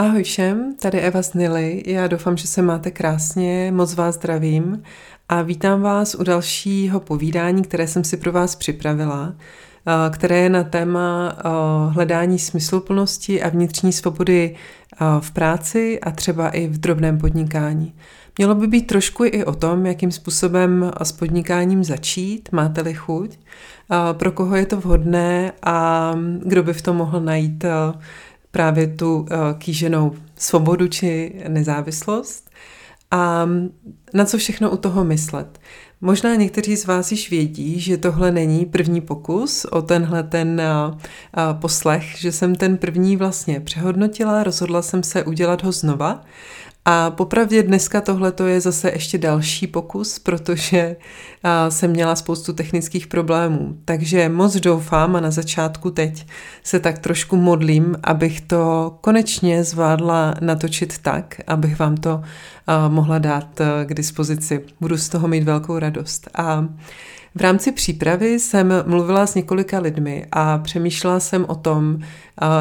Ahoj všem, tady Eva z Nily. Já doufám, že se máte krásně, moc vás zdravím a vítám vás u dalšího povídání, které jsem si pro vás připravila, eh, které je na téma eh, hledání smysluplnosti a vnitřní svobody eh, v práci a třeba i v drobném podnikání. Mělo by být trošku i o tom, jakým způsobem s podnikáním začít, máte-li chuť, pro koho je to vhodné a kdo by v tom mohl najít právě tu uh, kýženou svobodu či nezávislost a na co všechno u toho myslet. Možná někteří z vás již vědí, že tohle není první pokus o tenhle ten uh, uh, poslech, že jsem ten první vlastně přehodnotila, rozhodla jsem se udělat ho znova a popravdě dneska tohle je zase ještě další pokus, protože jsem měla spoustu technických problémů. Takže moc doufám a na začátku teď se tak trošku modlím, abych to konečně zvládla natočit tak, abych vám to mohla dát k dispozici. Budu z toho mít velkou radost. A v rámci přípravy jsem mluvila s několika lidmi a přemýšlela jsem o tom,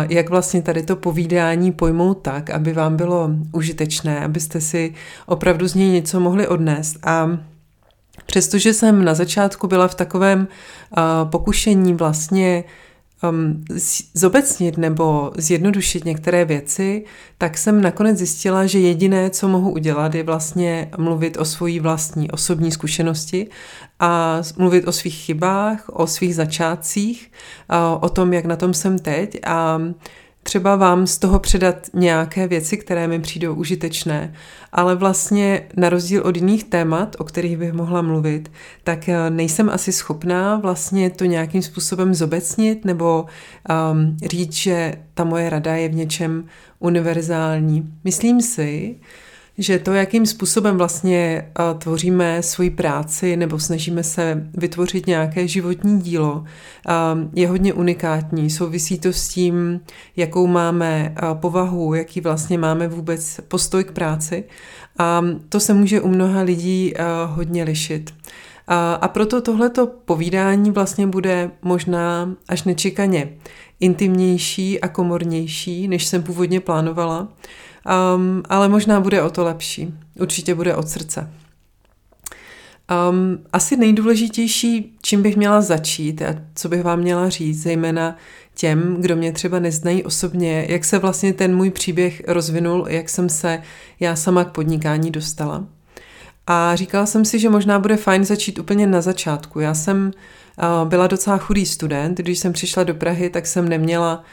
jak vlastně tady to povídání pojmout tak, aby vám bylo užitečné, abyste si opravdu z něj něco mohli odnést. A přestože jsem na začátku byla v takovém pokušení vlastně um, zobecnit nebo zjednodušit některé věci, tak jsem nakonec zjistila, že jediné, co mohu udělat, je vlastně mluvit o svojí vlastní osobní zkušenosti a mluvit o svých chybách, o svých začátcích, o tom, jak na tom jsem teď. A třeba vám z toho předat nějaké věci, které mi přijdou užitečné, ale vlastně na rozdíl od jiných témat, o kterých bych mohla mluvit, tak eh, nejsem asi schopná vlastně to nějakým způsobem zobecnit nebo um, říct, že ta moje rada je v něčem univerzální. Myslím si, že to, jakým způsobem vlastně tvoříme svoji práci nebo snažíme se vytvořit nějaké životní dílo, je hodně unikátní. Souvisí to s tím, jakou máme povahu, jaký vlastně máme vůbec postoj k práci. A to se může u mnoha lidí hodně lišit. A proto tohleto povídání vlastně bude možná až nečekaně intimnější a komornější, než jsem původně plánovala um, ale možná bude o to lepší. Určitě bude od srdce. Um, asi nejdůležitější, čím bych měla začít a co bych vám měla říct, zejména těm, kdo mě třeba neznají osobně, jak se vlastně ten můj příběh rozvinul, jak jsem se já sama k podnikání dostala. A říkala jsem si, že možná bude fajn začít úplně na začátku. Já jsem byla docela chudý student. Když jsem přišla do Prahy, tak jsem neměla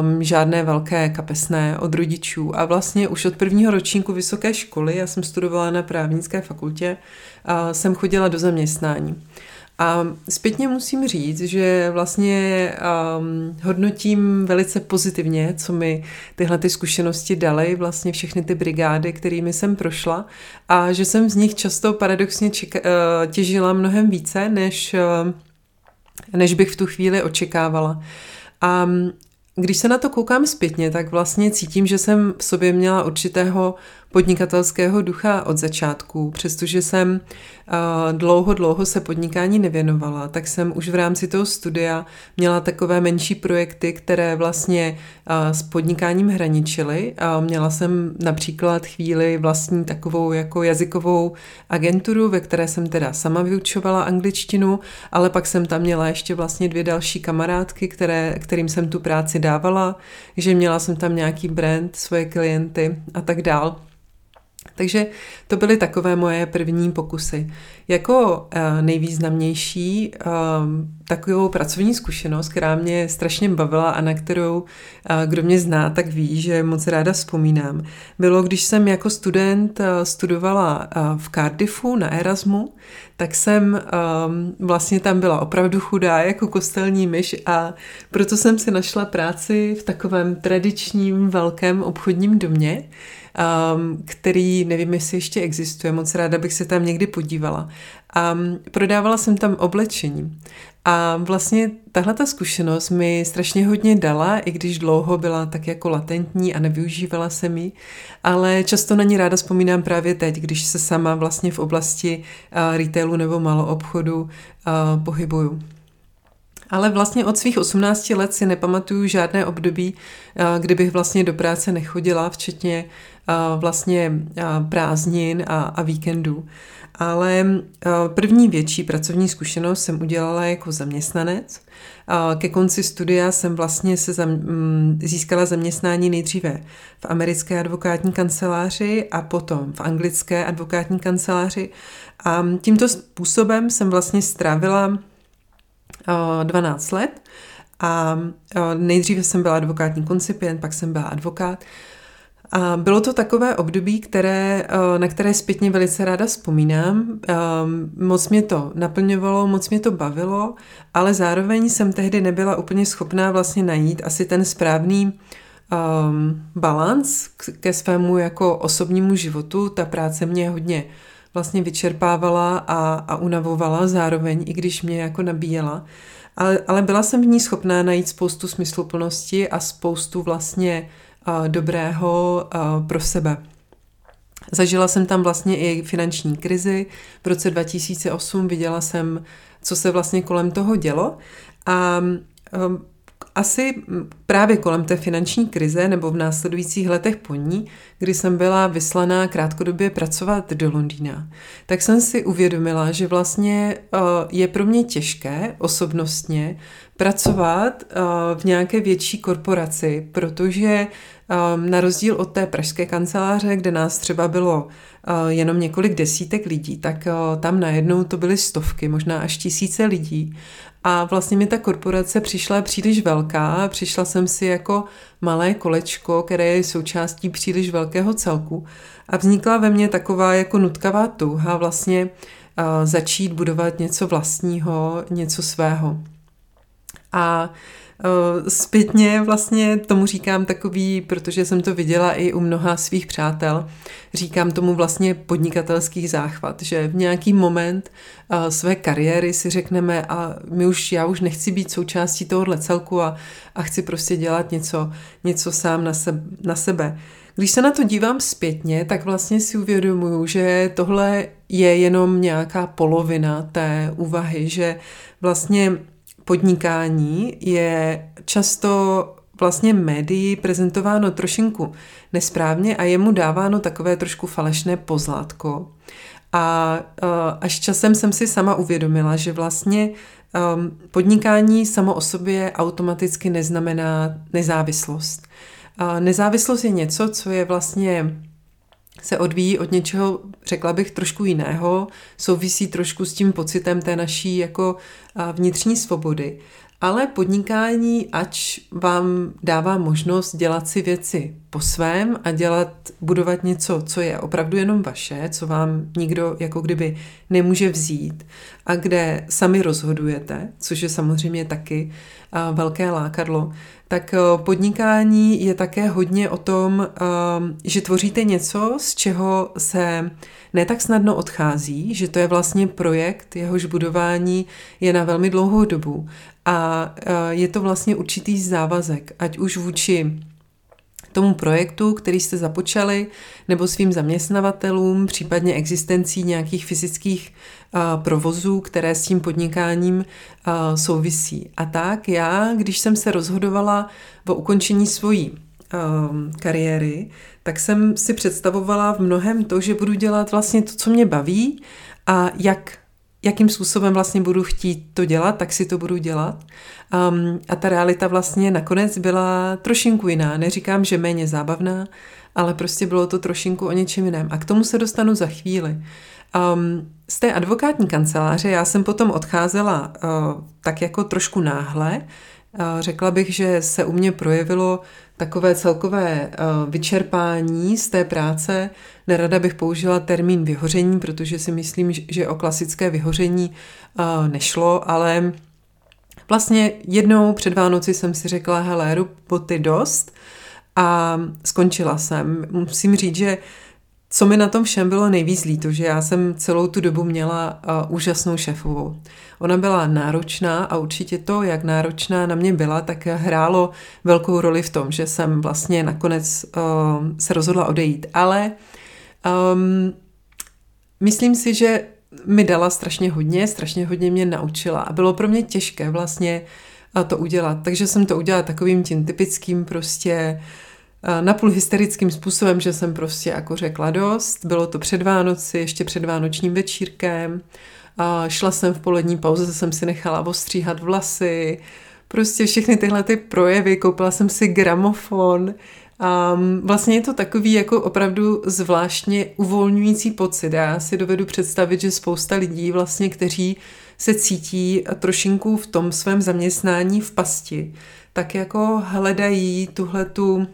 um, žádné velké kapesné od rodičů. A vlastně už od prvního ročníku vysoké školy, já jsem studovala na právnické fakultě, uh, jsem chodila do zaměstnání. A zpětně musím říct, že vlastně um, hodnotím velice pozitivně, co mi tyhle ty zkušenosti daly, vlastně všechny ty brigády, kterými jsem prošla a že jsem z nich často paradoxně čeka- uh, těžila mnohem více, než uh, než bych v tu chvíli očekávala. A když se na to koukám zpětně, tak vlastně cítím, že jsem v sobě měla určitého podnikatelského ducha od začátku. Přestože jsem dlouho, dlouho se podnikání nevěnovala, tak jsem už v rámci toho studia měla takové menší projekty, které vlastně s podnikáním hraničily. Měla jsem například chvíli vlastní takovou jako jazykovou agenturu, ve které jsem teda sama vyučovala angličtinu, ale pak jsem tam měla ještě vlastně dvě další kamarádky, které, kterým jsem tu práci dávala, že měla jsem tam nějaký brand, svoje klienty a tak dál. Takže to byly takové moje první pokusy. Jako uh, nejvýznamnější uh, takovou pracovní zkušenost, která mě strašně bavila a na kterou, kdo mě zná, tak ví, že moc ráda vzpomínám, bylo, když jsem jako student studovala v Cardiffu na Erasmu, tak jsem vlastně tam byla opravdu chudá jako kostelní myš a proto jsem si našla práci v takovém tradičním velkém obchodním domě, který nevím, jestli ještě existuje, moc ráda bych se tam někdy podívala. A prodávala jsem tam oblečení. A vlastně tahle ta zkušenost mi strašně hodně dala, i když dlouho byla tak jako latentní a nevyužívala se mi, ale často na ní ráda vzpomínám právě teď, když se sama vlastně v oblasti retailu nebo maloobchodu pohybuju. Ale vlastně od svých 18 let si nepamatuju žádné období, kdybych vlastně do práce nechodila, včetně vlastně prázdnin a, a víkendů. Ale první větší pracovní zkušenost jsem udělala jako zaměstnanec. Ke konci studia jsem vlastně se zam, mm, získala zaměstnání nejdříve v americké advokátní kanceláři a potom v anglické advokátní kanceláři. A tímto způsobem jsem vlastně strávila 12 let a nejdříve jsem byla advokátní koncipient, pak jsem byla advokát. A bylo to takové období, které, na které zpětně velice ráda vzpomínám. Moc mě to naplňovalo, moc mě to bavilo, ale zároveň jsem tehdy nebyla úplně schopná vlastně najít asi ten správný um, balans ke svému jako osobnímu životu. Ta práce mě hodně vlastně vyčerpávala a, a unavovala zároveň, i když mě jako nabíjela. Ale, ale byla jsem v ní schopná najít spoustu smysluplnosti a spoustu vlastně uh, dobrého pro sebe. Zažila jsem tam vlastně i finanční krizi. V roce 2008 viděla jsem, co se vlastně kolem toho dělo. A asi právě kolem té finanční krize nebo v následujících letech po ní, kdy jsem byla vyslaná krátkodobě pracovat do Londýna, tak jsem si uvědomila, že vlastně je pro mě těžké osobnostně pracovat v nějaké větší korporaci, protože na rozdíl od té pražské kanceláře, kde nás třeba bylo jenom několik desítek lidí, tak tam najednou to byly stovky, možná až tisíce lidí. A vlastně mi ta korporace přišla příliš velká, přišla jsem si jako malé kolečko, které je součástí příliš velkého celku a vznikla ve mně taková jako nutkavá touha vlastně uh, začít budovat něco vlastního, něco svého. A Eh, zpětně vlastně tomu říkám takový, protože jsem to viděla i u mnoha svých přátel, říkám tomu vlastně podnikatelský záchvat, že v nějaký moment eh, své kariéry si řekneme a my už, já už nechci být součástí tohohle celku a, a chci prostě dělat něco, něco sám na, sebe, na sebe. Když se na to dívám zpětně, tak vlastně si uvědomuju, že tohle je jenom nějaká polovina té úvahy, že vlastně podnikání je často vlastně médií prezentováno trošinku nesprávně a je mu dáváno takové trošku falešné pozlátko. A až časem jsem si sama uvědomila, že vlastně um, podnikání samo o sobě automaticky neznamená nezávislost. Nezávislost je něco, co je vlastně se odvíjí od něčeho, řekla bych, trošku jiného, souvisí trošku s tím pocitem té naší jako vnitřní svobody. Ale podnikání, ač vám dává možnost dělat si věci po svém a dělat, budovat něco, co je opravdu jenom vaše, co vám nikdo jako kdyby nemůže vzít a kde sami rozhodujete, což je samozřejmě taky velké lákadlo, tak podnikání je také hodně o tom, že tvoříte něco, z čeho se ne tak snadno odchází, že to je vlastně projekt, jehož budování je na velmi dlouhou dobu. A je to vlastně určitý závazek, ať už vůči tomu projektu, který jste započali, nebo svým zaměstnavatelům, případně existencí nějakých fyzických uh, provozů, které s tím podnikáním uh, souvisí. A tak já, když jsem se rozhodovala o ukončení svojí um, kariéry, tak jsem si představovala v mnohem to, že budu dělat vlastně to, co mě baví a jak jakým způsobem vlastně budu chtít to dělat, tak si to budu dělat. Um, a ta realita vlastně nakonec byla trošinku jiná. Neříkám, že méně zábavná, ale prostě bylo to trošinku o něčem jiném. A k tomu se dostanu za chvíli. Um, z té advokátní kanceláře já jsem potom odcházela uh, tak jako trošku náhle. Řekla bych, že se u mě projevilo takové celkové uh, vyčerpání z té práce. Nerada bych použila termín vyhoření, protože si myslím, že o klasické vyhoření uh, nešlo, ale vlastně jednou před Vánoci jsem si řekla, hele, roboty dost a skončila jsem. Musím říct, že co mi na tom všem bylo nejvíc líto, že já jsem celou tu dobu měla uh, úžasnou šéfovou. Ona byla náročná a určitě to, jak náročná na mě byla, tak hrálo velkou roli v tom, že jsem vlastně nakonec uh, se rozhodla odejít. Ale um, myslím si, že mi dala strašně hodně, strašně hodně mě naučila a bylo pro mě těžké vlastně uh, to udělat. Takže jsem to udělala takovým tím typickým prostě napůl hysterickým způsobem, že jsem prostě jako řekla dost. Bylo to před Vánoci, ještě před Vánočním večírkem. A šla jsem v polední pauze, jsem si nechala ostříhat vlasy, prostě všechny tyhle ty projevy, koupila jsem si gramofon, a vlastně je to takový jako opravdu zvláštně uvolňující pocit. Já si dovedu představit, že spousta lidí vlastně, kteří se cítí trošinku v tom svém zaměstnání v pasti, tak jako hledají tuhle tu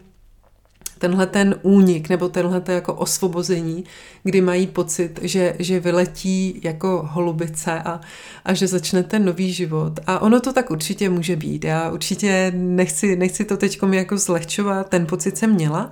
tenhle ten únik nebo tenhle jako osvobození, kdy mají pocit, že, že vyletí jako holubice a, a že začne ten nový život. A ono to tak určitě může být. Já určitě nechci, nechci to teď jako zlehčovat, ten pocit jsem měla,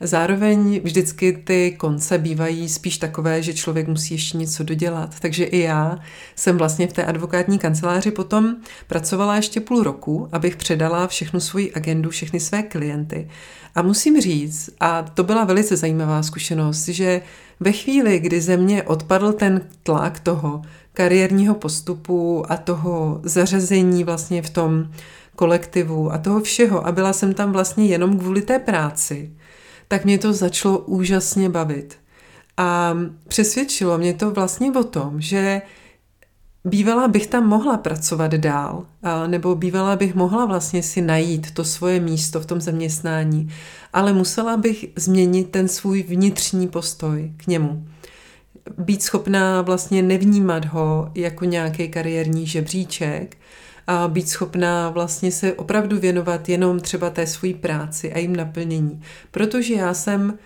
Zároveň vždycky ty konce bývají spíš takové, že člověk musí ještě něco dodělat. Takže i já jsem vlastně v té advokátní kanceláři potom pracovala ještě půl roku, abych předala všechnu svoji agendu, všechny své klienty. A musím říct, a to byla velice zajímavá zkušenost, že ve chvíli, kdy ze mě odpadl ten tlak toho kariérního postupu a toho zařazení vlastně v tom kolektivu a toho všeho a byla jsem tam vlastně jenom kvůli té práci, tak mě to začalo úžasně bavit. A přesvědčilo mě to vlastně o tom, že bývala bych tam mohla pracovat dál, nebo bývala bych mohla vlastně si najít to svoje místo v tom zaměstnání, ale musela bych změnit ten svůj vnitřní postoj k němu. Být schopná vlastně nevnímat ho jako nějaký kariérní žebříček, a být schopná vlastně se opravdu věnovat jenom třeba té své práci a jim naplnění. Protože já jsem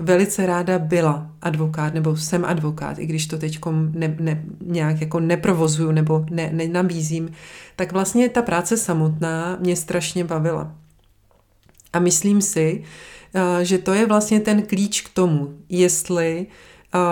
velice ráda byla advokát, nebo jsem advokát, i když to teď ne, ne, nějak jako neprovozuju nebo ne, nenabízím, tak vlastně ta práce samotná mě strašně bavila. A myslím si, že to je vlastně ten klíč k tomu, jestli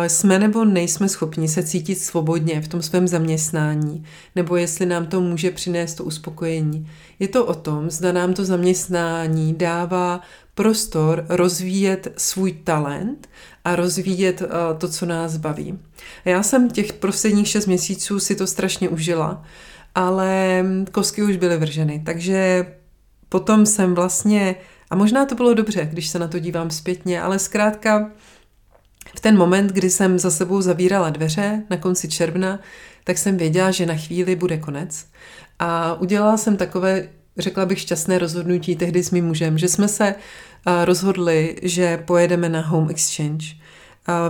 jsme nebo nejsme schopni se cítit svobodně v tom svém zaměstnání, nebo jestli nám to může přinést to uspokojení. Je to o tom, zda nám to zaměstnání dává prostor rozvíjet svůj talent a rozvíjet to, co nás baví. Já jsem těch posledních šest měsíců si to strašně užila, ale kosky už byly vrženy, takže potom jsem vlastně, a možná to bylo dobře, když se na to dívám zpětně, ale zkrátka v ten moment, kdy jsem za sebou zavírala dveře na konci června, tak jsem věděla, že na chvíli bude konec. A udělala jsem takové, řekla bych, šťastné rozhodnutí tehdy s mým mužem, že jsme se rozhodli, že pojedeme na home exchange.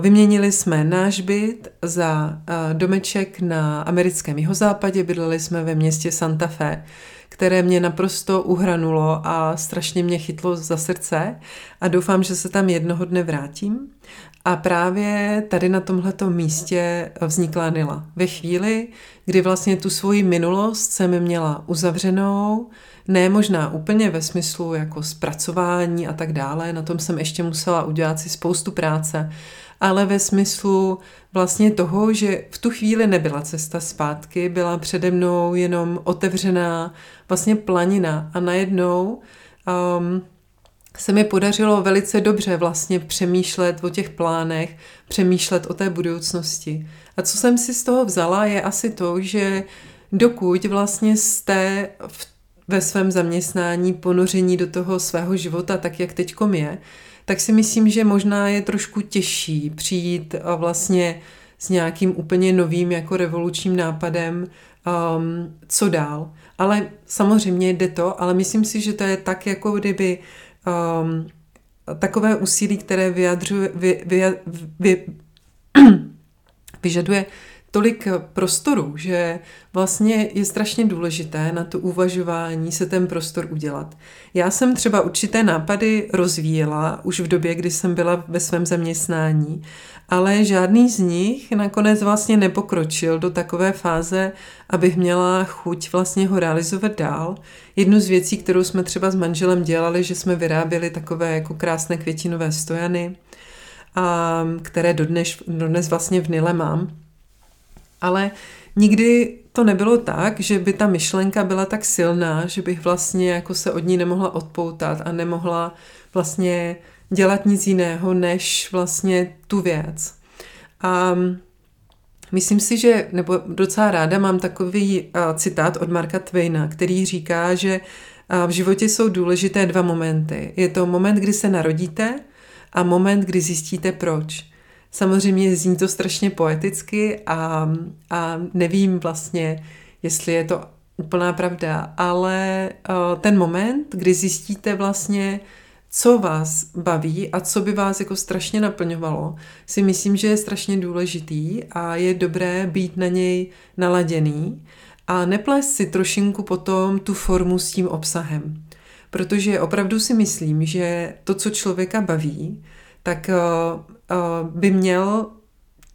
Vyměnili jsme náš byt za domeček na americkém jihozápadě, bydleli jsme ve městě Santa Fe, které mě naprosto uhranulo a strašně mě chytlo za srdce a doufám, že se tam jednoho dne vrátím. A právě tady na tomhletom místě vznikla Nila. Ve chvíli, kdy vlastně tu svoji minulost jsem měla uzavřenou, ne možná úplně ve smyslu jako zpracování a tak dále, na tom jsem ještě musela udělat si spoustu práce, ale ve smyslu vlastně toho, že v tu chvíli nebyla cesta zpátky, byla přede mnou jenom otevřená vlastně planina a najednou um, se mi podařilo velice dobře vlastně přemýšlet o těch plánech, přemýšlet o té budoucnosti. A co jsem si z toho vzala, je asi to, že dokud vlastně jste v, ve svém zaměstnání ponoření do toho svého života, tak jak teďkom je, tak si myslím, že možná je trošku těžší přijít a vlastně s nějakým úplně novým jako revolučním nápadem, um, co dál. Ale samozřejmě jde to, ale myslím si, že to je tak, jako kdyby um, takové úsilí, které vyjadřuje, vy, vy, vy, vyžaduje tolik prostoru, že vlastně je strašně důležité na to uvažování se ten prostor udělat. Já jsem třeba určité nápady rozvíjela už v době, kdy jsem byla ve svém zaměstnání, ale žádný z nich nakonec vlastně nepokročil do takové fáze, abych měla chuť vlastně ho realizovat dál. Jednu z věcí, kterou jsme třeba s manželem dělali, že jsme vyráběli takové jako krásné květinové stojany, a které dodnes, dodnes vlastně v Nile mám ale nikdy to nebylo tak, že by ta myšlenka byla tak silná, že bych vlastně jako se od ní nemohla odpoutat a nemohla vlastně dělat nic jiného, než vlastně tu věc. A Myslím si, že, nebo docela ráda mám takový citát od Marka Twaina, který říká, že v životě jsou důležité dva momenty. Je to moment, kdy se narodíte a moment, kdy zjistíte proč. Samozřejmě zní to strašně poeticky a, a nevím vlastně, jestli je to úplná pravda, ale uh, ten moment, kdy zjistíte vlastně, co vás baví a co by vás jako strašně naplňovalo, si myslím, že je strašně důležitý a je dobré být na něj naladěný a neplést si trošinku potom tu formu s tím obsahem. Protože opravdu si myslím, že to, co člověka baví, tak uh, uh, by měl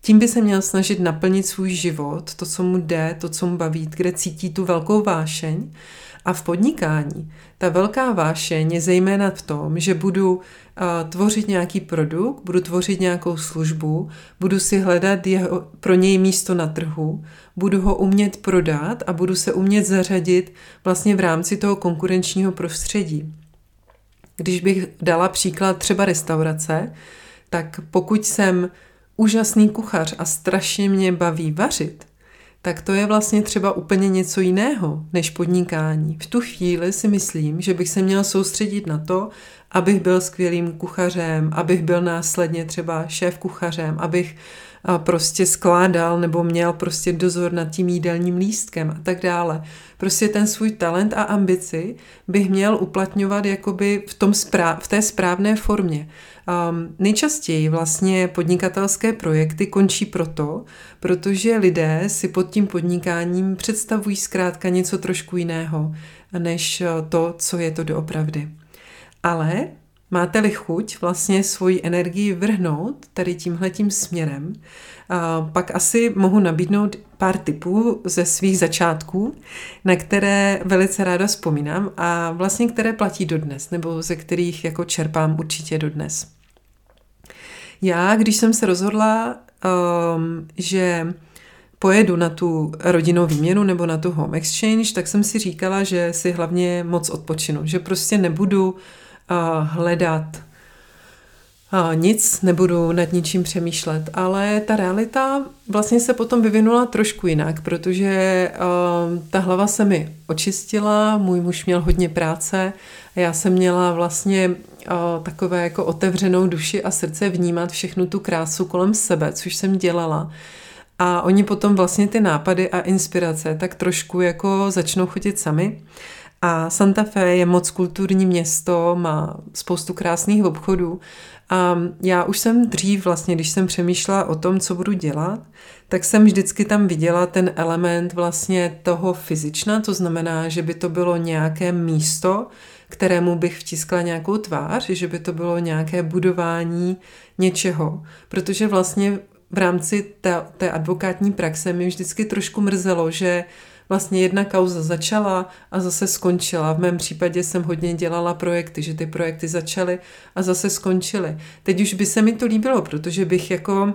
tím by se měl snažit naplnit svůj život, to, co mu jde, to, co mu baví, kde cítí tu velkou vášeň. A v podnikání ta velká vášeň je zejména v tom, že budu uh, tvořit nějaký produkt, budu tvořit nějakou službu, budu si hledat jeho, pro něj místo na trhu, budu ho umět prodat a budu se umět zařadit vlastně v rámci toho konkurenčního prostředí. Když bych dala příklad třeba restaurace, tak pokud jsem úžasný kuchař a strašně mě baví vařit, tak to je vlastně třeba úplně něco jiného než podnikání. V tu chvíli si myslím, že bych se měla soustředit na to, abych byl skvělým kuchařem, abych byl následně třeba šéf kuchařem, abych prostě skládal nebo měl prostě dozor nad tím jídelním lístkem a tak dále. Prostě ten svůj talent a ambici bych měl uplatňovat jakoby v, tom správ, v té správné formě. Um, nejčastěji vlastně podnikatelské projekty končí proto, protože lidé si pod tím podnikáním představují zkrátka něco trošku jiného, než to, co je to doopravdy. Ale máte-li chuť vlastně svoji energii vrhnout tady tímhletím směrem, pak asi mohu nabídnout pár tipů ze svých začátků, na které velice ráda vzpomínám a vlastně které platí dodnes, nebo ze kterých jako čerpám určitě dodnes. Já, když jsem se rozhodla, um, že pojedu na tu rodinnou výměnu nebo na tu home exchange, tak jsem si říkala, že si hlavně moc odpočinu, že prostě nebudu uh, hledat nic, nebudu nad ničím přemýšlet, ale ta realita vlastně se potom vyvinula trošku jinak, protože uh, ta hlava se mi očistila, můj muž měl hodně práce já jsem měla vlastně takové jako otevřenou duši a srdce vnímat všechnu tu krásu kolem sebe, což jsem dělala. A oni potom vlastně ty nápady a inspirace tak trošku jako začnou chodit sami. A Santa Fe je moc kulturní město, má spoustu krásných obchodů. A já už jsem dřív vlastně, když jsem přemýšlela o tom, co budu dělat, tak jsem vždycky tam viděla ten element vlastně toho fyzična, to znamená, že by to bylo nějaké místo, kterému bych vtiskla nějakou tvář, že by to bylo nějaké budování něčeho. Protože vlastně v rámci té, té advokátní praxe mi vždycky trošku mrzelo, že vlastně jedna kauza začala a zase skončila. V mém případě jsem hodně dělala projekty, že ty projekty začaly a zase skončily. Teď už by se mi to líbilo, protože bych jako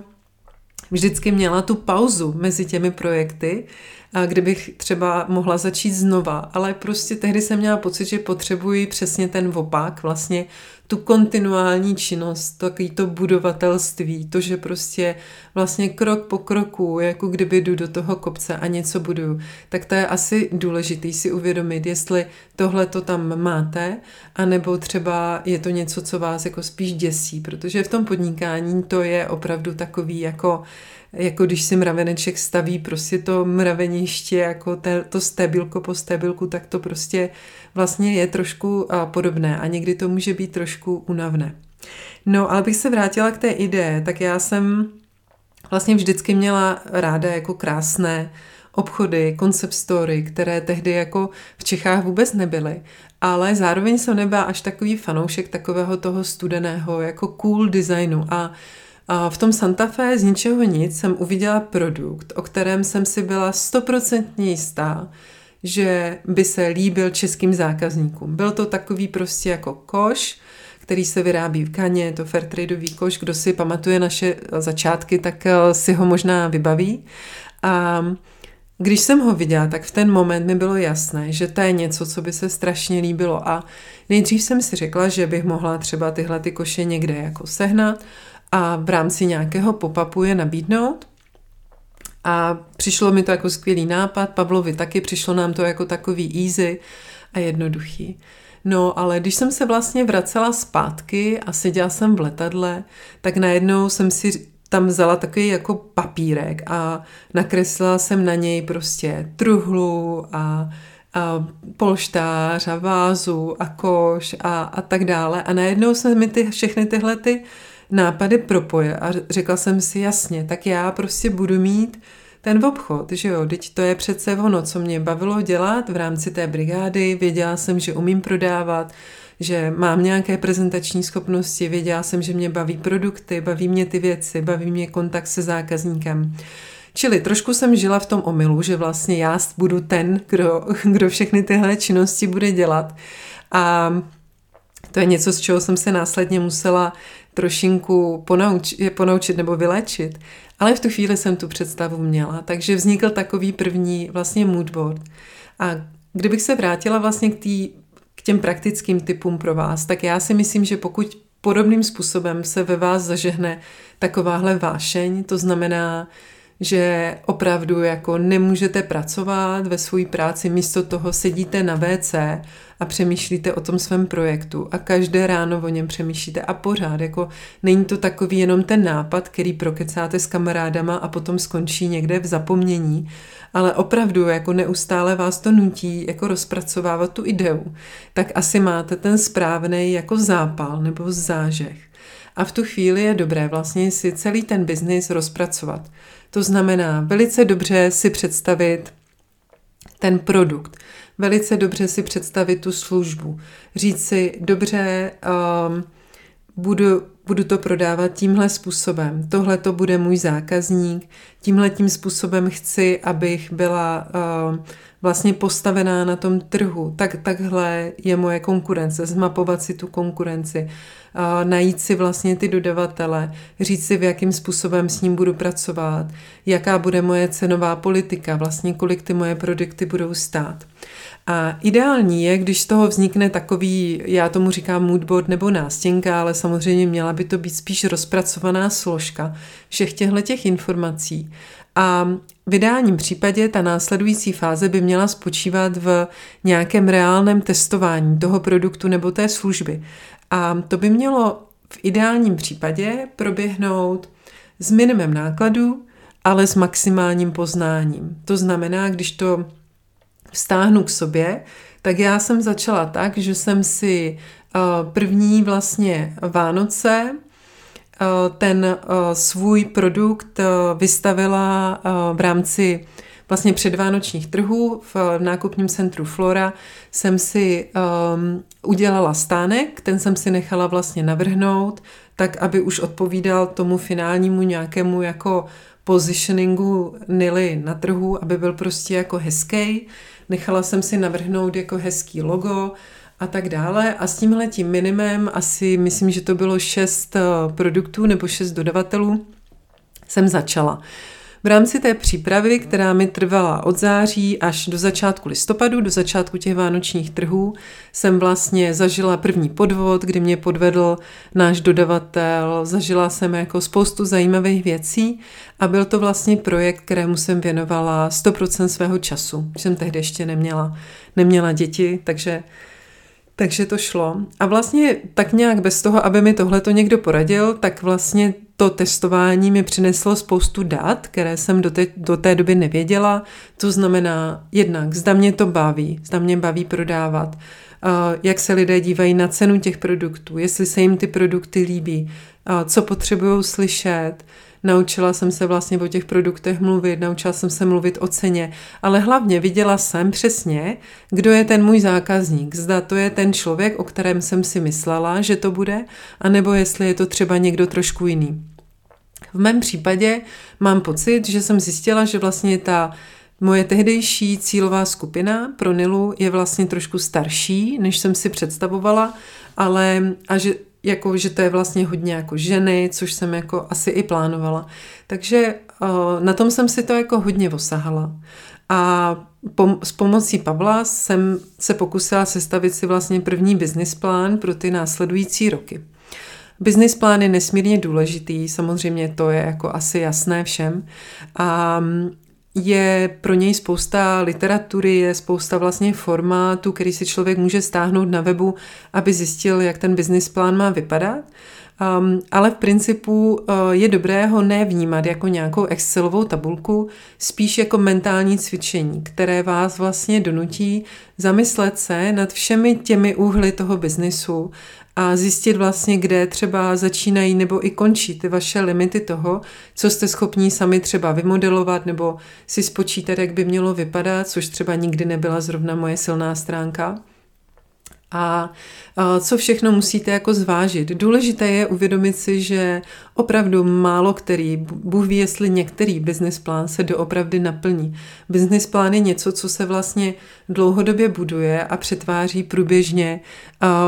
vždycky měla tu pauzu mezi těmi projekty, kdybych třeba mohla začít znova, ale prostě tehdy jsem měla pocit, že potřebuji přesně ten opak, vlastně tu kontinuální činnost, takový to budovatelství, to, že prostě vlastně krok po kroku, jako kdyby jdu do toho kopce a něco buduju, tak to je asi důležitý si uvědomit, jestli tohle to tam máte, anebo třeba je to něco, co vás jako spíš děsí, protože v tom podnikání to je opravdu takový jako jako když si mraveneček staví prostě to mraveniště, jako to stebilko po stebilku, tak to prostě vlastně je trošku podobné a někdy to může být trošku unavné. No, ale bych se vrátila k té ideje, tak já jsem vlastně vždycky měla ráda jako krásné obchody, concept story, které tehdy jako v Čechách vůbec nebyly. Ale zároveň jsem nebyla až takový fanoušek takového toho studeného, jako cool designu. A v tom Santa Fe z ničeho nic jsem uviděla produkt, o kterém jsem si byla stoprocentně jistá, že by se líbil českým zákazníkům. Byl to takový prostě jako koš, který se vyrábí v Kaně, to fairtradeový koš, kdo si pamatuje naše začátky, tak eh, si ho možná vybaví. A když jsem ho viděla, tak v ten moment mi bylo jasné, že to je něco, co by se strašně líbilo a nejdřív jsem si řekla, že bych mohla třeba tyhle ty koše někde jako sehnat a v rámci nějakého pop-upu je nabídnout. A přišlo mi to jako skvělý nápad, Pavlovi taky, přišlo nám to jako takový easy a jednoduchý. No, ale když jsem se vlastně vracela zpátky a seděla jsem v letadle, tak najednou jsem si tam vzala takový jako papírek a nakreslila jsem na něj prostě truhlu a, a polštář a vázu a koš a, a tak dále. A najednou se mi ty, všechny tyhle ty nápady propoje a řekla jsem si jasně, tak já prostě budu mít ten obchod, že jo, teď to je přece ono, co mě bavilo dělat v rámci té brigády, věděla jsem, že umím prodávat, že mám nějaké prezentační schopnosti, věděla jsem, že mě baví produkty, baví mě ty věci, baví mě kontakt se zákazníkem. Čili trošku jsem žila v tom omylu, že vlastně já budu ten, kdo, kdo všechny tyhle činnosti bude dělat. A to je něco, z čeho jsem se následně musela trošinku ponaučit, ponaučit nebo vylečit. Ale v tu chvíli jsem tu představu měla, takže vznikl takový první vlastně moodboard. A kdybych se vrátila vlastně k, tý, k těm praktickým typům pro vás, tak já si myslím, že pokud podobným způsobem se ve vás zažehne takováhle vášeň, to znamená, že opravdu jako nemůžete pracovat ve své práci, místo toho sedíte na WC a přemýšlíte o tom svém projektu a každé ráno o něm přemýšlíte a pořád, jako není to takový jenom ten nápad, který prokecáte s kamarádama a potom skončí někde v zapomnění, ale opravdu jako neustále vás to nutí jako rozpracovávat tu ideu, tak asi máte ten správný jako zápal nebo zážeh. A v tu chvíli je dobré vlastně si celý ten biznis rozpracovat. To znamená velice dobře si představit ten produkt, velice dobře si představit tu službu, říct si, dobře, um, budu, budu to prodávat tímhle způsobem, tohle to bude můj zákazník, tímhle tím způsobem chci, abych byla uh, vlastně postavená na tom trhu, tak takhle je moje konkurence, zmapovat si tu konkurenci, najít si vlastně ty dodavatele, říct si, v jakým způsobem s ním budu pracovat, jaká bude moje cenová politika, vlastně kolik ty moje produkty budou stát. A ideální je, když z toho vznikne takový, já tomu říkám moodboard nebo nástěnka, ale samozřejmě měla by to být spíš rozpracovaná složka všech těchto těch informací. A v ideálním případě ta následující fáze by měla spočívat v nějakém reálném testování toho produktu nebo té služby. A to by mělo v ideálním případě proběhnout s minimem nákladů, ale s maximálním poznáním. To znamená, když to vztáhnu k sobě, tak já jsem začala tak, že jsem si uh, první vlastně Vánoce uh, ten uh, svůj produkt vystavila v rámci vlastně předvánočních trhů v, nákupním centru Flora. Jsem si um, udělala stánek, ten jsem si nechala vlastně navrhnout, tak aby už odpovídal tomu finálnímu nějakému jako positioningu Nily na trhu, aby byl prostě jako hezký. Nechala jsem si navrhnout jako hezký logo a tak dále. A s tímhle tím minimem, asi myslím, že to bylo šest eh, produktů nebo šest dodavatelů, jsem začala. V rámci té přípravy, která mi trvala od září až do začátku listopadu, do začátku těch vánočních trhů, jsem vlastně zažila první podvod, kdy mě podvedl náš dodavatel, zažila jsem jako spoustu zajímavých věcí a byl to vlastně projekt, kterému jsem věnovala 100% svého času. Jsem tehdy ještě neměla, neměla děti, takže takže to šlo. A vlastně tak nějak bez toho, aby mi tohle to někdo poradil, tak vlastně to testování mi přineslo spoustu dat, které jsem do té, do té doby nevěděla. To znamená jednak, zda mě to baví, zda mě baví prodávat, jak se lidé dívají na cenu těch produktů, jestli se jim ty produkty líbí, co potřebují slyšet, Naučila jsem se vlastně o těch produktech mluvit, naučila jsem se mluvit o ceně, ale hlavně viděla jsem přesně, kdo je ten můj zákazník. Zda to je ten člověk, o kterém jsem si myslela, že to bude, anebo jestli je to třeba někdo trošku jiný. V mém případě mám pocit, že jsem zjistila, že vlastně ta Moje tehdejší cílová skupina pro Nilu je vlastně trošku starší, než jsem si představovala, ale a že jako, že to je vlastně hodně jako ženy, což jsem jako asi i plánovala. Takže uh, na tom jsem si to jako hodně osahala. A pom- s pomocí Pavla jsem se pokusila sestavit si vlastně první business plán pro ty následující roky. Business plán je nesmírně důležitý, samozřejmě to je jako asi jasné všem. A je pro něj spousta literatury, je spousta vlastně formátů, který si člověk může stáhnout na webu, aby zjistil, jak ten business plán má vypadat. Um, ale v principu uh, je dobré ho nevnímat jako nějakou Excelovou tabulku, spíš jako mentální cvičení, které vás vlastně donutí zamyslet se nad všemi těmi úhly toho biznisu a zjistit vlastně, kde třeba začínají nebo i končí ty vaše limity toho, co jste schopní sami třeba vymodelovat nebo si spočítat, jak by mělo vypadat, což třeba nikdy nebyla zrovna moje silná stránka a co všechno musíte jako zvážit. Důležité je uvědomit si, že opravdu málo který, Bůh ví, jestli některý business plán se doopravdy naplní. Business plán je něco, co se vlastně dlouhodobě buduje a přetváří průběžně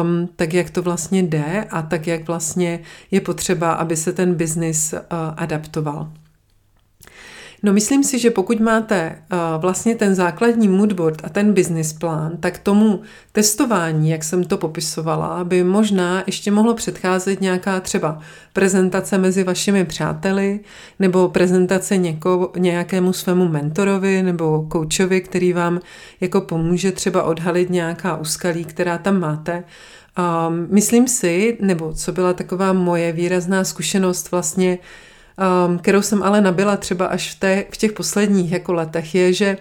um, tak, jak to vlastně jde a tak, jak vlastně je potřeba, aby se ten business uh, adaptoval. No myslím si, že pokud máte uh, vlastně ten základní moodboard a ten business plán, tak tomu testování, jak jsem to popisovala, by možná ještě mohlo předcházet nějaká třeba prezentace mezi vašimi přáteli nebo prezentace něko, nějakému svému mentorovi nebo koučovi, který vám jako pomůže třeba odhalit nějaká úskalí, která tam máte. Um, myslím si, nebo co byla taková moje výrazná zkušenost vlastně um, kterou jsem ale nabila třeba až v, té, v těch posledních jako letech, je, že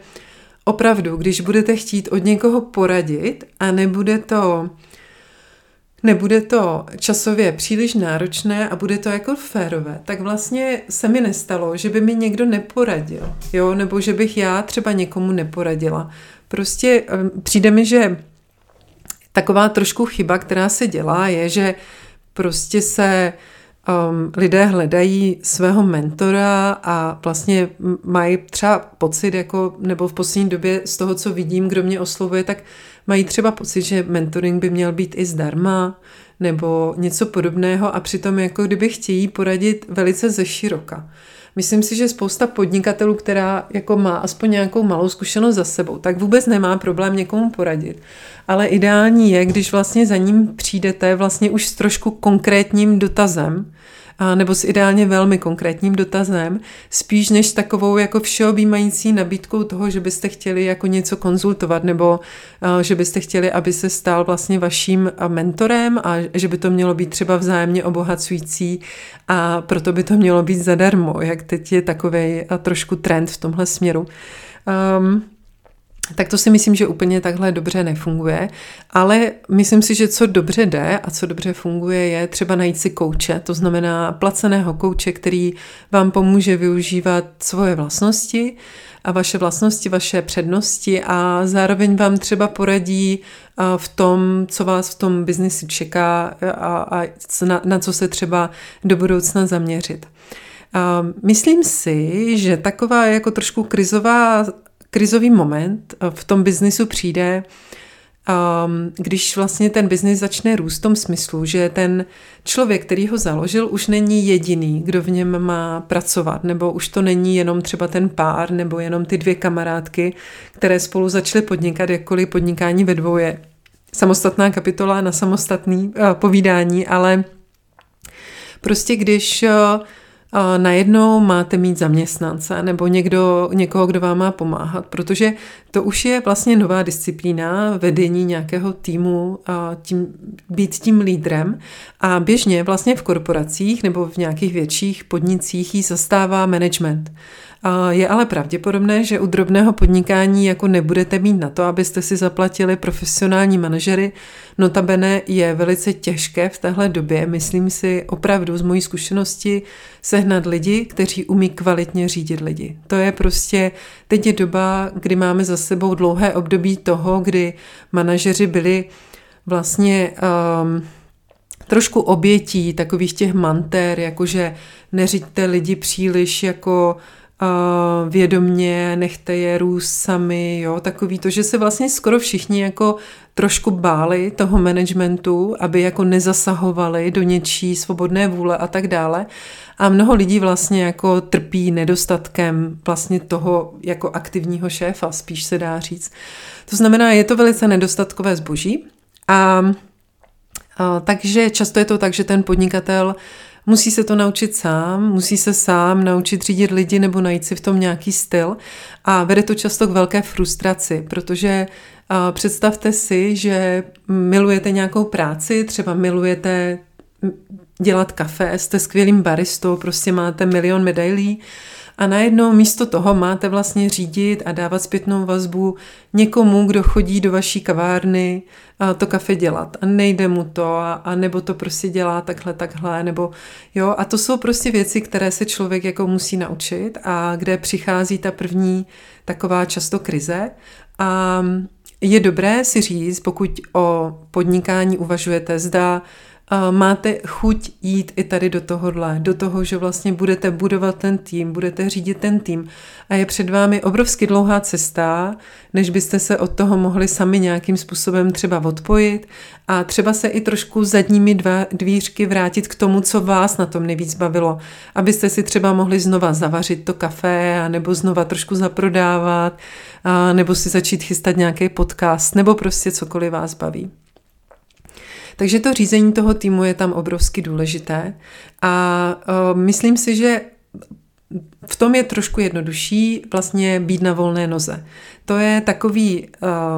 opravdu, když budete chtít od někoho poradit a nebude to nebude to časově příliš náročné a bude to jako férové, tak vlastně se mi nestalo, že by mi někdo neporadil, jo, nebo že bych já třeba někomu neporadila. Prostě přijde mi, že taková trošku chyba, která se dělá, je, že prostě se uh, um, lidé hledají svého mentora a vlastně mají třeba pocit, jako, nebo v poslední době z toho, co vidím, kdo mě oslovuje, tak mají třeba pocit, že mentoring by měl být i zdarma nebo něco podobného a přitom jako kdyby chtějí poradit velice ze široka. Myslím si, že spousta podnikatelů, která jako má aspoň nějakou malou zkušenost za sebou, tak vůbec nemá problém někomu poradit. Ale ideální je, když vlastně za ním přijdete vlastně už s trošku konkrétním dotazem, a nebo s ideálně velmi konkrétním dotazem, spíš než takovou jako všeobjímající nabídkou toho, že byste chtěli jako něco konzultovat, nebo že byste chtěli, aby se stal vlastně vaším mentorem a že by to mělo být třeba vzájemně obohacující a proto by to mělo být zadarmo, jak teď je takový trošku trend v tomhle směru. Um, tak to si myslím, že úplně takhle dobře nefunguje, ale myslím si, že co dobře jde a co dobře funguje, je třeba najít si kouče, to znamená placeného kouče, který vám pomůže využívat svoje vlastnosti a vaše vlastnosti, vaše přednosti a zároveň vám třeba poradí v tom, co vás v tom biznisi čeká a, a na, na co se třeba do budoucna zaměřit. Myslím si, že taková jako trošku krizová krizový moment eh, v tom biznisu přijde, um, když vlastně ten biznis začne růst v tom smyslu, že ten člověk, který ho založil, už není jediný, kdo v něm má pracovat, nebo už to není jenom třeba ten pár, nebo jenom ty dvě kamarádky, které spolu začaly podnikat, jakkoliv podnikání ve dvou je samostatná kapitola na samostatný uh, povídání, ale prostě když uh, najednou máte mít zaměstnance nebo někdo, někoho, kdo vám má pomáhat, protože to už je vlastně nová disciplína vedení nějakého týmu, a tím, být tím lídrem a běžně vlastně v korporacích nebo v nějakých větších podnicích jí zastává management. Je ale pravděpodobné, že u drobného podnikání jako nebudete mít na to, abyste si zaplatili profesionální manažery. Notabene je velice těžké v téhle době, myslím si opravdu z mojí zkušenosti, sehnat lidi, kteří umí kvalitně řídit lidi. To je prostě, teď je doba, kdy máme za sebou dlouhé období toho, kdy manažeři byli vlastně um, trošku obětí takových těch manter, jakože neříďte lidi příliš jako vědomně, nechte je růst sami, jo, takový to, že se vlastně skoro všichni jako trošku báli toho managementu, aby jako nezasahovali do něčí svobodné vůle a tak dále. A mnoho lidí vlastně jako trpí nedostatkem vlastně toho jako aktivního šéfa, spíš se dá říct. To znamená, je to velice nedostatkové zboží a Takže často je to tak, že ten podnikatel musí se to naučit sám, musí se sám naučit řídit lidi nebo najít si v tom nějaký styl. A vede to často k velké frustraci, protože představte si, že milujete nějakou práci, třeba milujete dělat kafe, jste skvělým baristou, prostě máte milion medailí a najednou místo toho máte vlastně řídit a dávat zpětnou vazbu někomu, kdo chodí do vaší kavárny a to kafe dělat. A nejde mu to a, a nebo to prostě dělá takhle, takhle, nebo jo. A to jsou prostě věci, které se člověk jako musí naučit a kde přichází ta první taková často krize. A je dobré si říct, pokud o podnikání uvažujete, zda máte chuť jít i tady do tohohle, do toho, že vlastně budete budovat ten tým, budete řídit ten tým a je před vámi obrovsky dlouhá cesta, než byste se od toho mohli sami nějakým způsobem třeba odpojit a třeba se i trošku zadními dva, dvířky vrátit k tomu, co vás na tom nejvíc bavilo, abyste si třeba mohli znova zavařit to kafe nebo znova trošku zaprodávat a nebo si začít chystat nějaký podcast nebo prostě cokoliv vás baví. Takže to řízení toho týmu je tam obrovsky důležité a uh, myslím si, že v tom je trošku jednodušší vlastně být na volné noze. To je takový,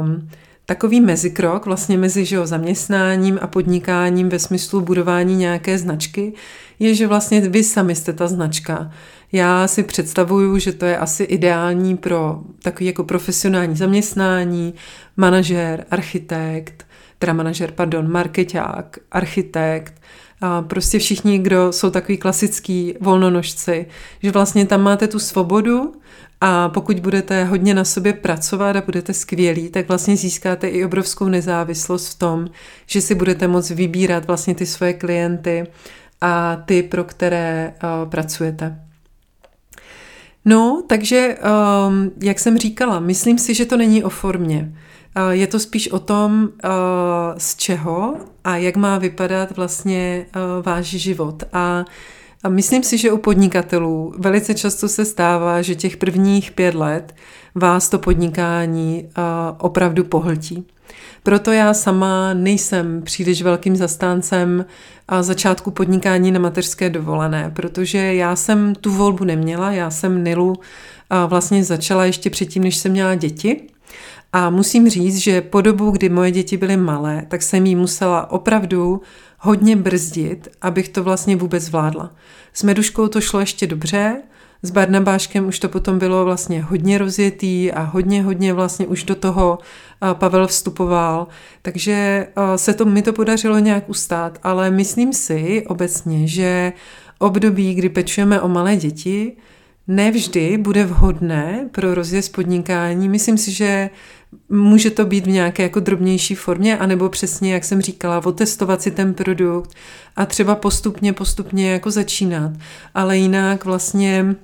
um, takový mezikrok vlastně mezi že jo, zaměstnáním a podnikáním ve smyslu budování nějaké značky, je, že vlastně vy sami jste ta značka. Já si představuju, že to je asi ideální pro takový jako profesionální zaměstnání, manažer, architekt, teda manažer, pardon, marketák, architekt, a prostě všichni, kdo jsou takový klasický volnonožci, že vlastně tam máte tu svobodu a pokud budete hodně na sobě pracovat a budete skvělí, tak vlastně získáte i obrovskou nezávislost v tom, že si budete moct vybírat vlastně ty svoje klienty a ty, pro které uh, pracujete. No, takže, um, jak jsem říkala, myslím si, že to není o formě. Je to spíš o tom, z čeho a jak má vypadat vlastně váš život. A a myslím si, že u podnikatelů velice často se stává, že těch prvních pět let vás to podnikání opravdu pohltí. Proto já sama nejsem příliš velkým zastáncem začátku podnikání na mateřské dovolené, protože já jsem tu volbu neměla, já jsem Nilu vlastně začala ještě předtím, než jsem měla děti a musím říct, že po dobu, kdy moje děti byly malé, tak jsem jí musela opravdu hodně brzdit, abych to vlastně vůbec zvládla. S Meduškou to šlo ještě dobře, s Barnabáškem už to potom bylo vlastně hodně rozjetý a hodně, hodně vlastně už do toho Pavel vstupoval, takže se to, mi to podařilo nějak ustát, ale myslím si obecně, že období, kdy pečujeme o malé děti, nevždy bude vhodné pro rozjezd podnikání. Myslím si, že může to být v nějaké jako drobnější formě, anebo přesně, jak jsem říkala, otestovat si ten produkt a třeba postupně, postupně jako začínat. Ale jinak vlastně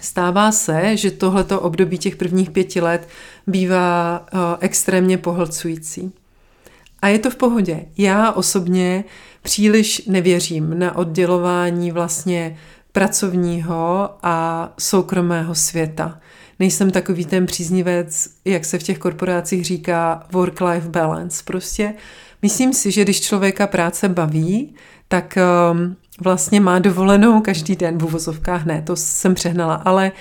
stává se, že tohleto období těch prvních pěti let bývá uh, extrémně pohlcující. A je to v pohodě. Já osobně příliš nevěřím na oddělování vlastně pracovního a soukromého světa. Nejsem takový ten příznivec, jak se v těch korporacích říká work-life balance. Prostě myslím si, že když člověka práce baví, tak um, vlastně má dovolenou každý den v uvozovkách. Ne, to jsem přehnala, ale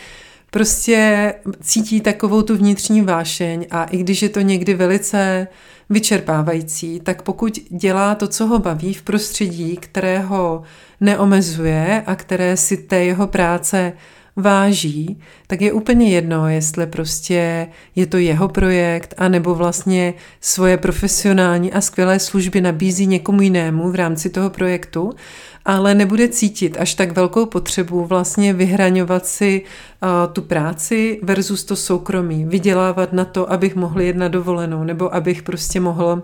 prostě cítí takovou tu vnitřní vášeň a i když je to někdy velice vyčerpávající, tak pokud dělá to, co ho baví v prostředí, kterého neomezuje a které si té jeho práce váží, tak je úplně jedno, jestli prostě je to jeho projekt, anebo vlastně svoje profesionální a skvělé služby nabízí někomu jinému v rámci toho projektu, ale nebude cítit až tak velkou potřebu vlastně vyhraňovat si uh, tu práci versus to soukromí, vydělávat na to, abych mohl jít na dovolenou, nebo abych prostě mohl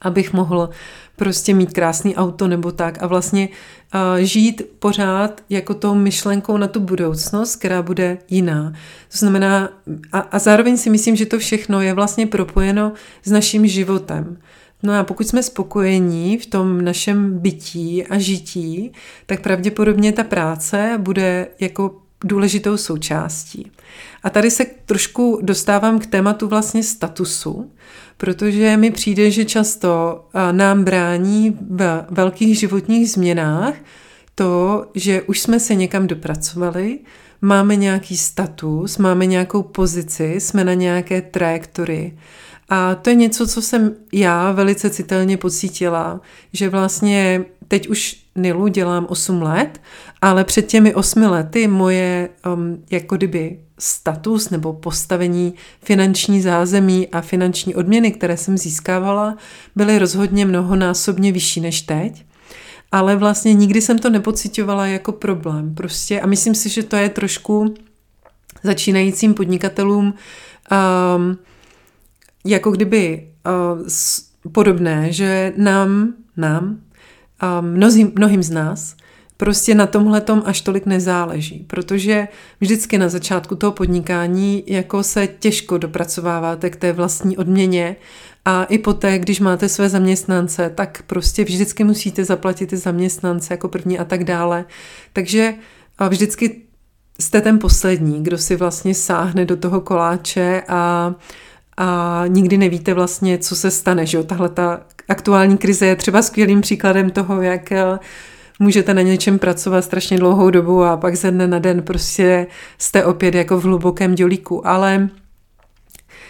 abych mohl prostě mít krásný auto nebo tak a vlastně uh, žít pořád jako tou myšlenkou na tu budoucnost, která bude jiná. To znamená, a, a zároveň si myslím, že to všechno je vlastně propojeno s naším životem. No a pokud jsme spokojení v tom našem bytí a žití, tak pravděpodobně ta práce bude jako důležitou součástí. A tady se trošku dostávám k tématu vlastně statusu, protože mi přijde, že často nám brání v velkých životních změnách to, že už jsme se někam dopracovali, máme nějaký status, máme nějakou pozici, jsme na nějaké trajektorii. A to je něco, co jsem já velice citelně pocítila, že vlastně teď už Nilu dělám 8 let, ale před těmi 8 lety moje um, jako kdyby status nebo postavení finanční zázemí a finanční odměny, které jsem získávala, byly rozhodně mnohonásobně vyšší než teď. Ale vlastně nikdy jsem to nepocitovala jako problém. Prostě a myslím si, že to je trošku začínajícím podnikatelům um, jako kdyby uh, podobné, že nám, nám, mnozím, mnohým z nás prostě na tomhle tom až tolik nezáleží, protože vždycky na začátku toho podnikání jako se těžko dopracováváte k té vlastní odměně a i poté, když máte své zaměstnance, tak prostě vždycky musíte zaplatit ty zaměstnance jako první a tak dále. Takže vždycky jste ten poslední, kdo si vlastně sáhne do toho koláče a a nikdy nevíte vlastně, co se stane. Že jo? Tahle ta aktuální krize je třeba skvělým příkladem toho, jak eh, můžete na něčem pracovat strašně dlouhou dobu a pak ze dne na den prostě jste opět jako v hlubokém dělíku. Ale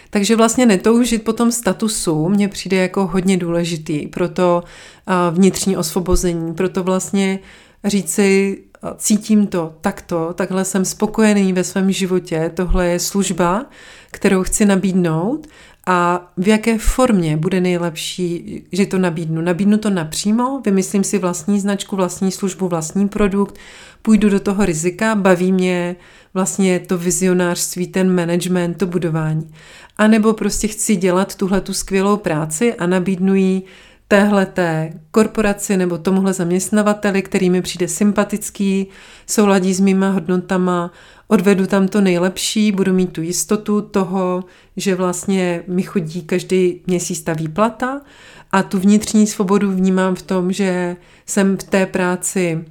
takže vlastně netoužit po tom statusu mně přijde jako hodně důležitý pro to eh, vnitřní osvobození, proto vlastně říci, cítím to takto, takhle jsem spokojený ve svém životě, tohle je služba, kterou chci nabídnout a v jaké formě bude nejlepší, že to nabídnu. Nabídnu to napřímo, vymyslím si vlastní značku, vlastní službu, vlastní produkt, půjdu do toho rizika, baví mě vlastně to vizionářství, ten management, to budování. A nebo prostě chci dělat tuhle tu skvělou práci a nabídnu ji téhleté korporaci nebo tomuhle zaměstnavateli, který mi přijde sympatický, souladí s mýma hodnotama, odvedu tam to nejlepší, budu mít tu jistotu toho, že vlastně mi chodí každý měsíc ta výplata a tu vnitřní svobodu vnímám v tom, že jsem v té práci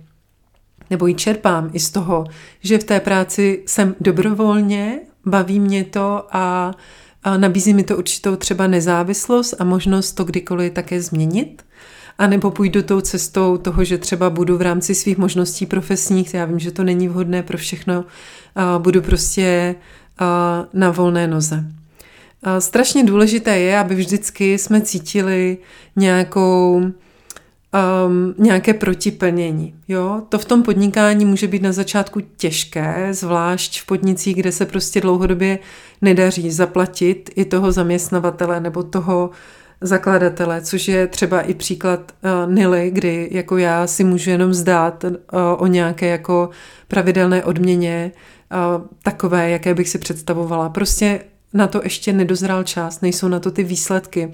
nebo ji čerpám i z toho, že v té práci jsem dobrovolně, baví mě to a a nabízí mi to určitou třeba nezávislost a možnost to kdykoliv také změnit. A nebo půjdu tou cestou toho, že třeba budu v rámci svých možností profesních, já vím, že to není vhodné pro všechno, budu prostě na volné noze. Strašně důležité je, aby vždycky jsme cítili nějakou um, nějaké protiplnění. Jo? To v tom podnikání může být na začátku těžké, zvlášť v podnicích, kde se prostě dlouhodobě nedaří zaplatit i toho zaměstnavatele nebo toho zakladatele, což je třeba i příklad uh, Nily, kdy jako já si můžu jenom zdát uh, o nějaké jako pravidelné odměně, uh, takové, jaké bych si představovala. Prostě na to ještě nedozrál čas, nejsou na to ty výsledky.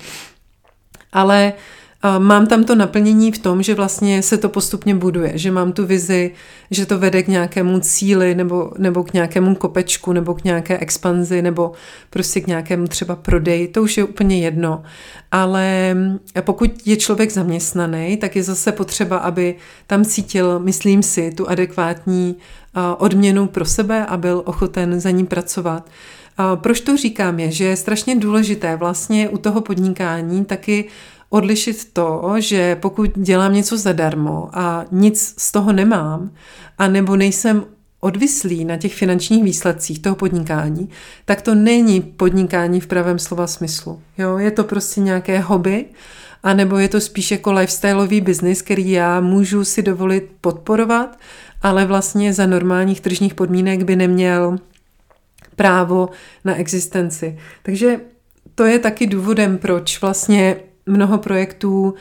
Ale uh, Mám tam to naplnění v tom, že vlastně se to postupně buduje, že mám tu vizi, že to vede k nějakému cíli nebo, nebo k nějakému kopečku nebo k nějaké expanzi nebo prostě k nějakému třeba prodeji, to už je úplně jedno. Ale pokud je člověk zaměstnaný, tak je zase potřeba, aby tam cítil, myslím si, tu adekvátní odměnu pro sebe a byl ochoten za ní pracovat. Proč to říkám je, že je strašně důležité vlastně u toho podnikání taky odlišit to, že pokud dělám něco zadarmo a nic z toho nemám, a nebo nejsem odvislý na těch finančních výsledcích toho podnikání, tak to není podnikání v pravém slova smyslu. Jo? Je to prostě nějaké hobby, anebo je to spíš jako lifestyleový biznis, který já můžu si dovolit podporovat, ale vlastně za normálních tržních podmínek by neměl právo na existenci. Takže to je taky důvodem, proč vlastně mnoho projektů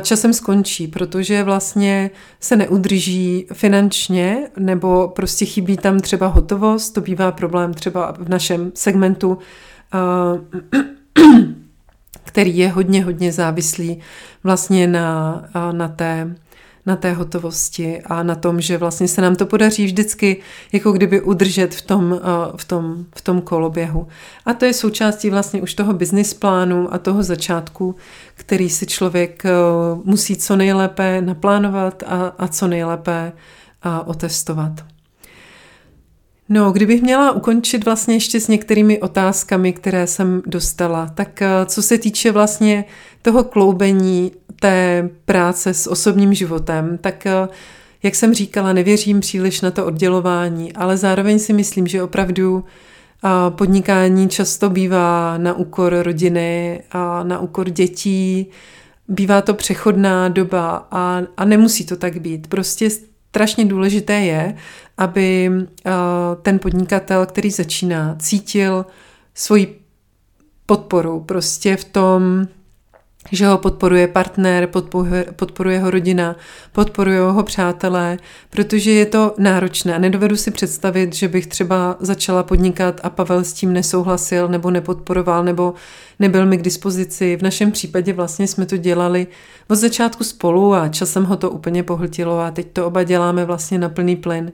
časem skončí, protože vlastně se neudrží finančně nebo prostě chybí tam třeba hotovost, to bývá problém třeba v našem segmentu, který je hodně, hodně závislý vlastně na, na té na té hotovosti a na tom, že vlastně se nám to podaří vždycky jako kdyby udržet v tom, eh, v tom, v tom koloběhu. A to je součástí vlastně už toho business plánu a toho začátku, který si člověk eh, musí co nejlépe naplánovat a, a co nejlépe a otestovat. No, kdybych měla ukončit vlastně ještě s některými otázkami, které jsem dostala, tak eh, co se týče vlastně toho kloubení té práce s osobním životem, tak eh, jak jsem říkala, nevěřím příliš na to oddělování, ale zároveň si myslím, že opravdu eh, podnikání často bývá na úkor rodiny a na úkor dětí, bývá to přechodná doba a, a nemusí to tak být. Prostě strašně důležité je, aby eh, ten podnikatel, který začíná, cítil svoji podporu prostě v tom, že ho podporuje partner, podporuje, podporuje ho rodina, podporuje ho přátelé, protože je to náročné. Nedovedu si představit, že bych třeba začala podnikat a Pavel s tím nesouhlasil nebo nepodporoval nebo nebyl mi k dispozici. V našem případě vlastně jsme to dělali od začátku spolu a časem ho to úplně pohltilo a teď to oba děláme vlastně na plný plyn.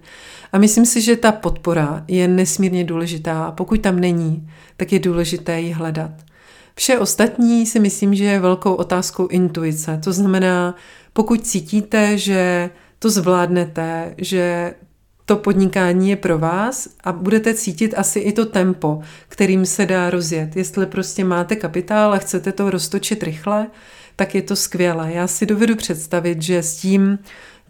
A myslím si, že ta podpora je nesmírně důležitá pokud tam není, tak je důležité ji hledat. Vše ostatní si myslím, že je velkou otázkou intuice. To znamená, pokud cítíte, že to zvládnete, že to podnikání je pro vás a budete cítit asi i to tempo, kterým se dá rozjet. Jestli prostě máte kapitál a chcete to roztočit rychle, tak je to skvělé. Já si dovedu představit, že s tím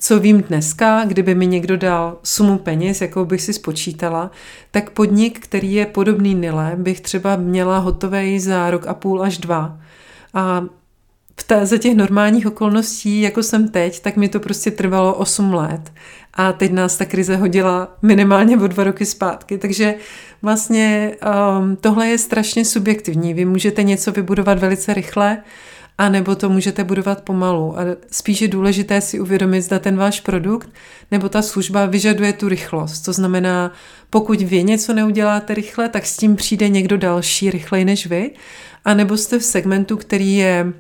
co vím dneska, kdyby mi někdo dal sumu peněz, jakou bych si spočítala, tak podnik, který je podobný Nile, bych třeba měla hotový za rok a půl až dva. A v té, za těch normálních okolností, jako jsem teď, tak mi to prostě trvalo 8 let. A teď nás ta krize hodila minimálně o dva roky zpátky. Takže vlastně um, tohle je strašně subjektivní. Vy můžete něco vybudovat velice rychle, a nebo to můžete budovat pomalu. A spíš je důležité si uvědomit, zda ten váš produkt nebo ta služba vyžaduje tu rychlost. To znamená, pokud vy něco neuděláte rychle, tak s tím přijde někdo další rychleji než vy. A nebo jste v segmentu, který je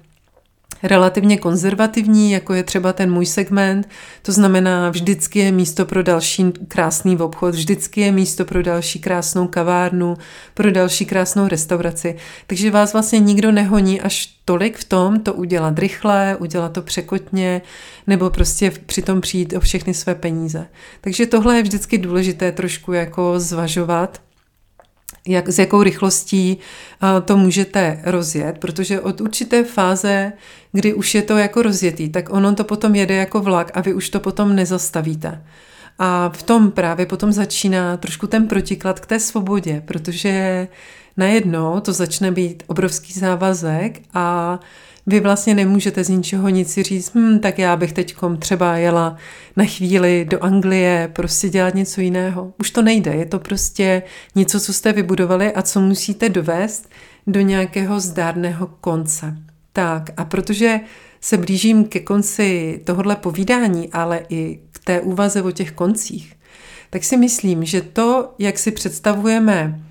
relativně konzervativní, jako je třeba ten můj segment. To znamená, vždycky je místo pro další krásný obchod, vždycky je místo pro další krásnou kavárnu, pro další krásnou restauraci. Takže vás vlastně nikdo nehoní až tolik v tom to udělat rychle, udělat to překotně, nebo prostě přitom přijít o všechny své peníze. Takže tohle je vždycky důležité trošku jako zvažovat jak, s jakou rychlostí to můžete rozjet, protože od určité fáze, kdy už je to jako rozjetý, tak ono to potom jede jako vlak a vy už to potom nezastavíte. A v tom právě potom začíná trošku ten protiklad k té svobodě, protože najednou to začne být obrovský závazek a vy vlastně nemůžete z ničeho nic si říct, hm, tak já bych teď třeba jela na chvíli do Anglie, prostě dělat něco jiného. Už to nejde, je to prostě něco, co jste vybudovali a co musíte dovést do nějakého zdárného konce. Tak a protože se blížím ke konci tohohle povídání, ale i k té úvaze o těch koncích, tak si myslím, že to, jak si představujeme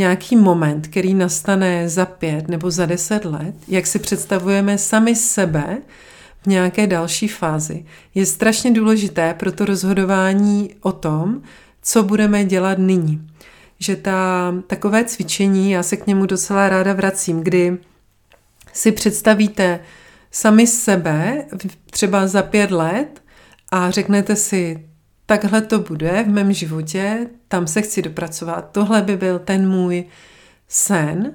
nějaký moment, který nastane za pět nebo za deset let, jak si představujeme sami sebe v nějaké další fázi, je strašně důležité pro to rozhodování o tom, co budeme dělat nyní. Že ta, takové cvičení, já se k němu docela ráda vracím, kdy si představíte sami sebe třeba za pět let a řeknete si, takhle to bude v mém životě, tam se chci dopracovat, tohle by byl ten můj sen,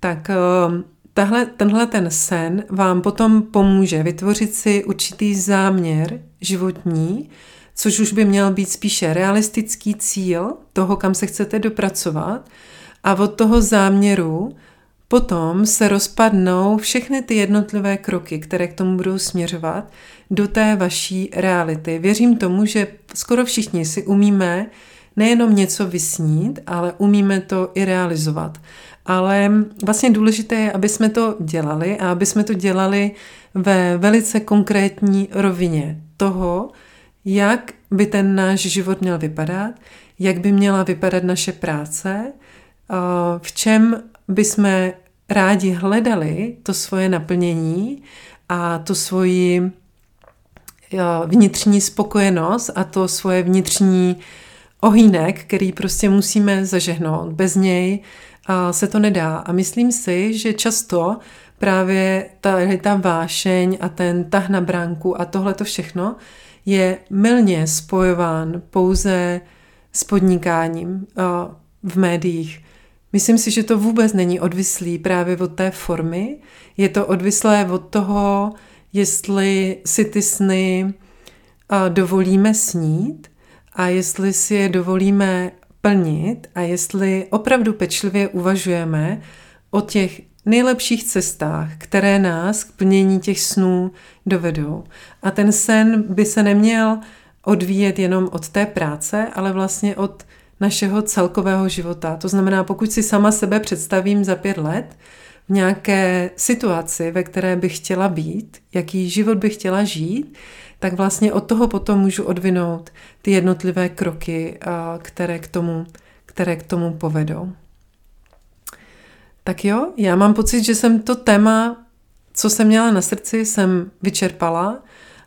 tak ehm, tahle, tenhle ten sen vám potom pomůže vytvořit si určitý záměr životní, což už by měl být spíše realistický cíl toho, kam se chcete dopracovat. A od toho záměru Potom se rozpadnou všechny ty jednotlivé kroky, které k tomu budou směřovat, do té vaší reality. Věřím tomu, že skoro všichni si umíme nejenom něco vysnít, ale umíme to i realizovat. Ale vlastně důležité je, aby jsme to dělali a aby jsme to dělali ve velice konkrétní rovině toho, jak by ten náš život měl vypadat, jak by měla vypadat naše práce, v čem bychom rádi hledali to svoje naplnění a tu svoji vnitřní spokojenost a to svoje vnitřní ohýnek, který prostě musíme zažehnout. Bez něj se to nedá. A myslím si, že často právě ta, ta vášeň a ten tah na bránku a tohle to všechno je mylně spojován pouze s podnikáním v médiích. Myslím si, že to vůbec není odvislý právě od té formy. Je to odvislé od toho, jestli si ty sny dovolíme snít a jestli si je dovolíme plnit a jestli opravdu pečlivě uvažujeme o těch nejlepších cestách, které nás k plnění těch snů dovedou. A ten sen by se neměl odvíjet jenom od té práce, ale vlastně od našeho celkového života. To znamená, pokud si sama sebe představím za pět let v nějaké situaci, ve které bych chtěla být, jaký život bych chtěla žít, tak vlastně od toho potom můžu odvinout ty jednotlivé kroky, které k tomu, které k tomu povedou. Tak jo, já mám pocit, že jsem to téma, co jsem měla na srdci, jsem vyčerpala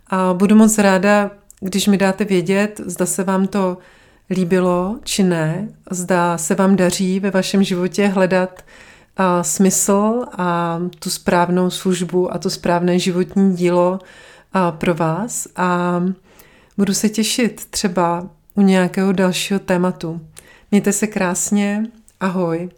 a budu moc ráda, když mi dáte vědět, zda se vám to líbilo či ne, zda se vám daří ve vašem životě hledat a smysl a tu správnou službu a to správné životní dílo a pro vás a budu se těšit třeba u nějakého dalšího tématu. Mějte se krásně, ahoj.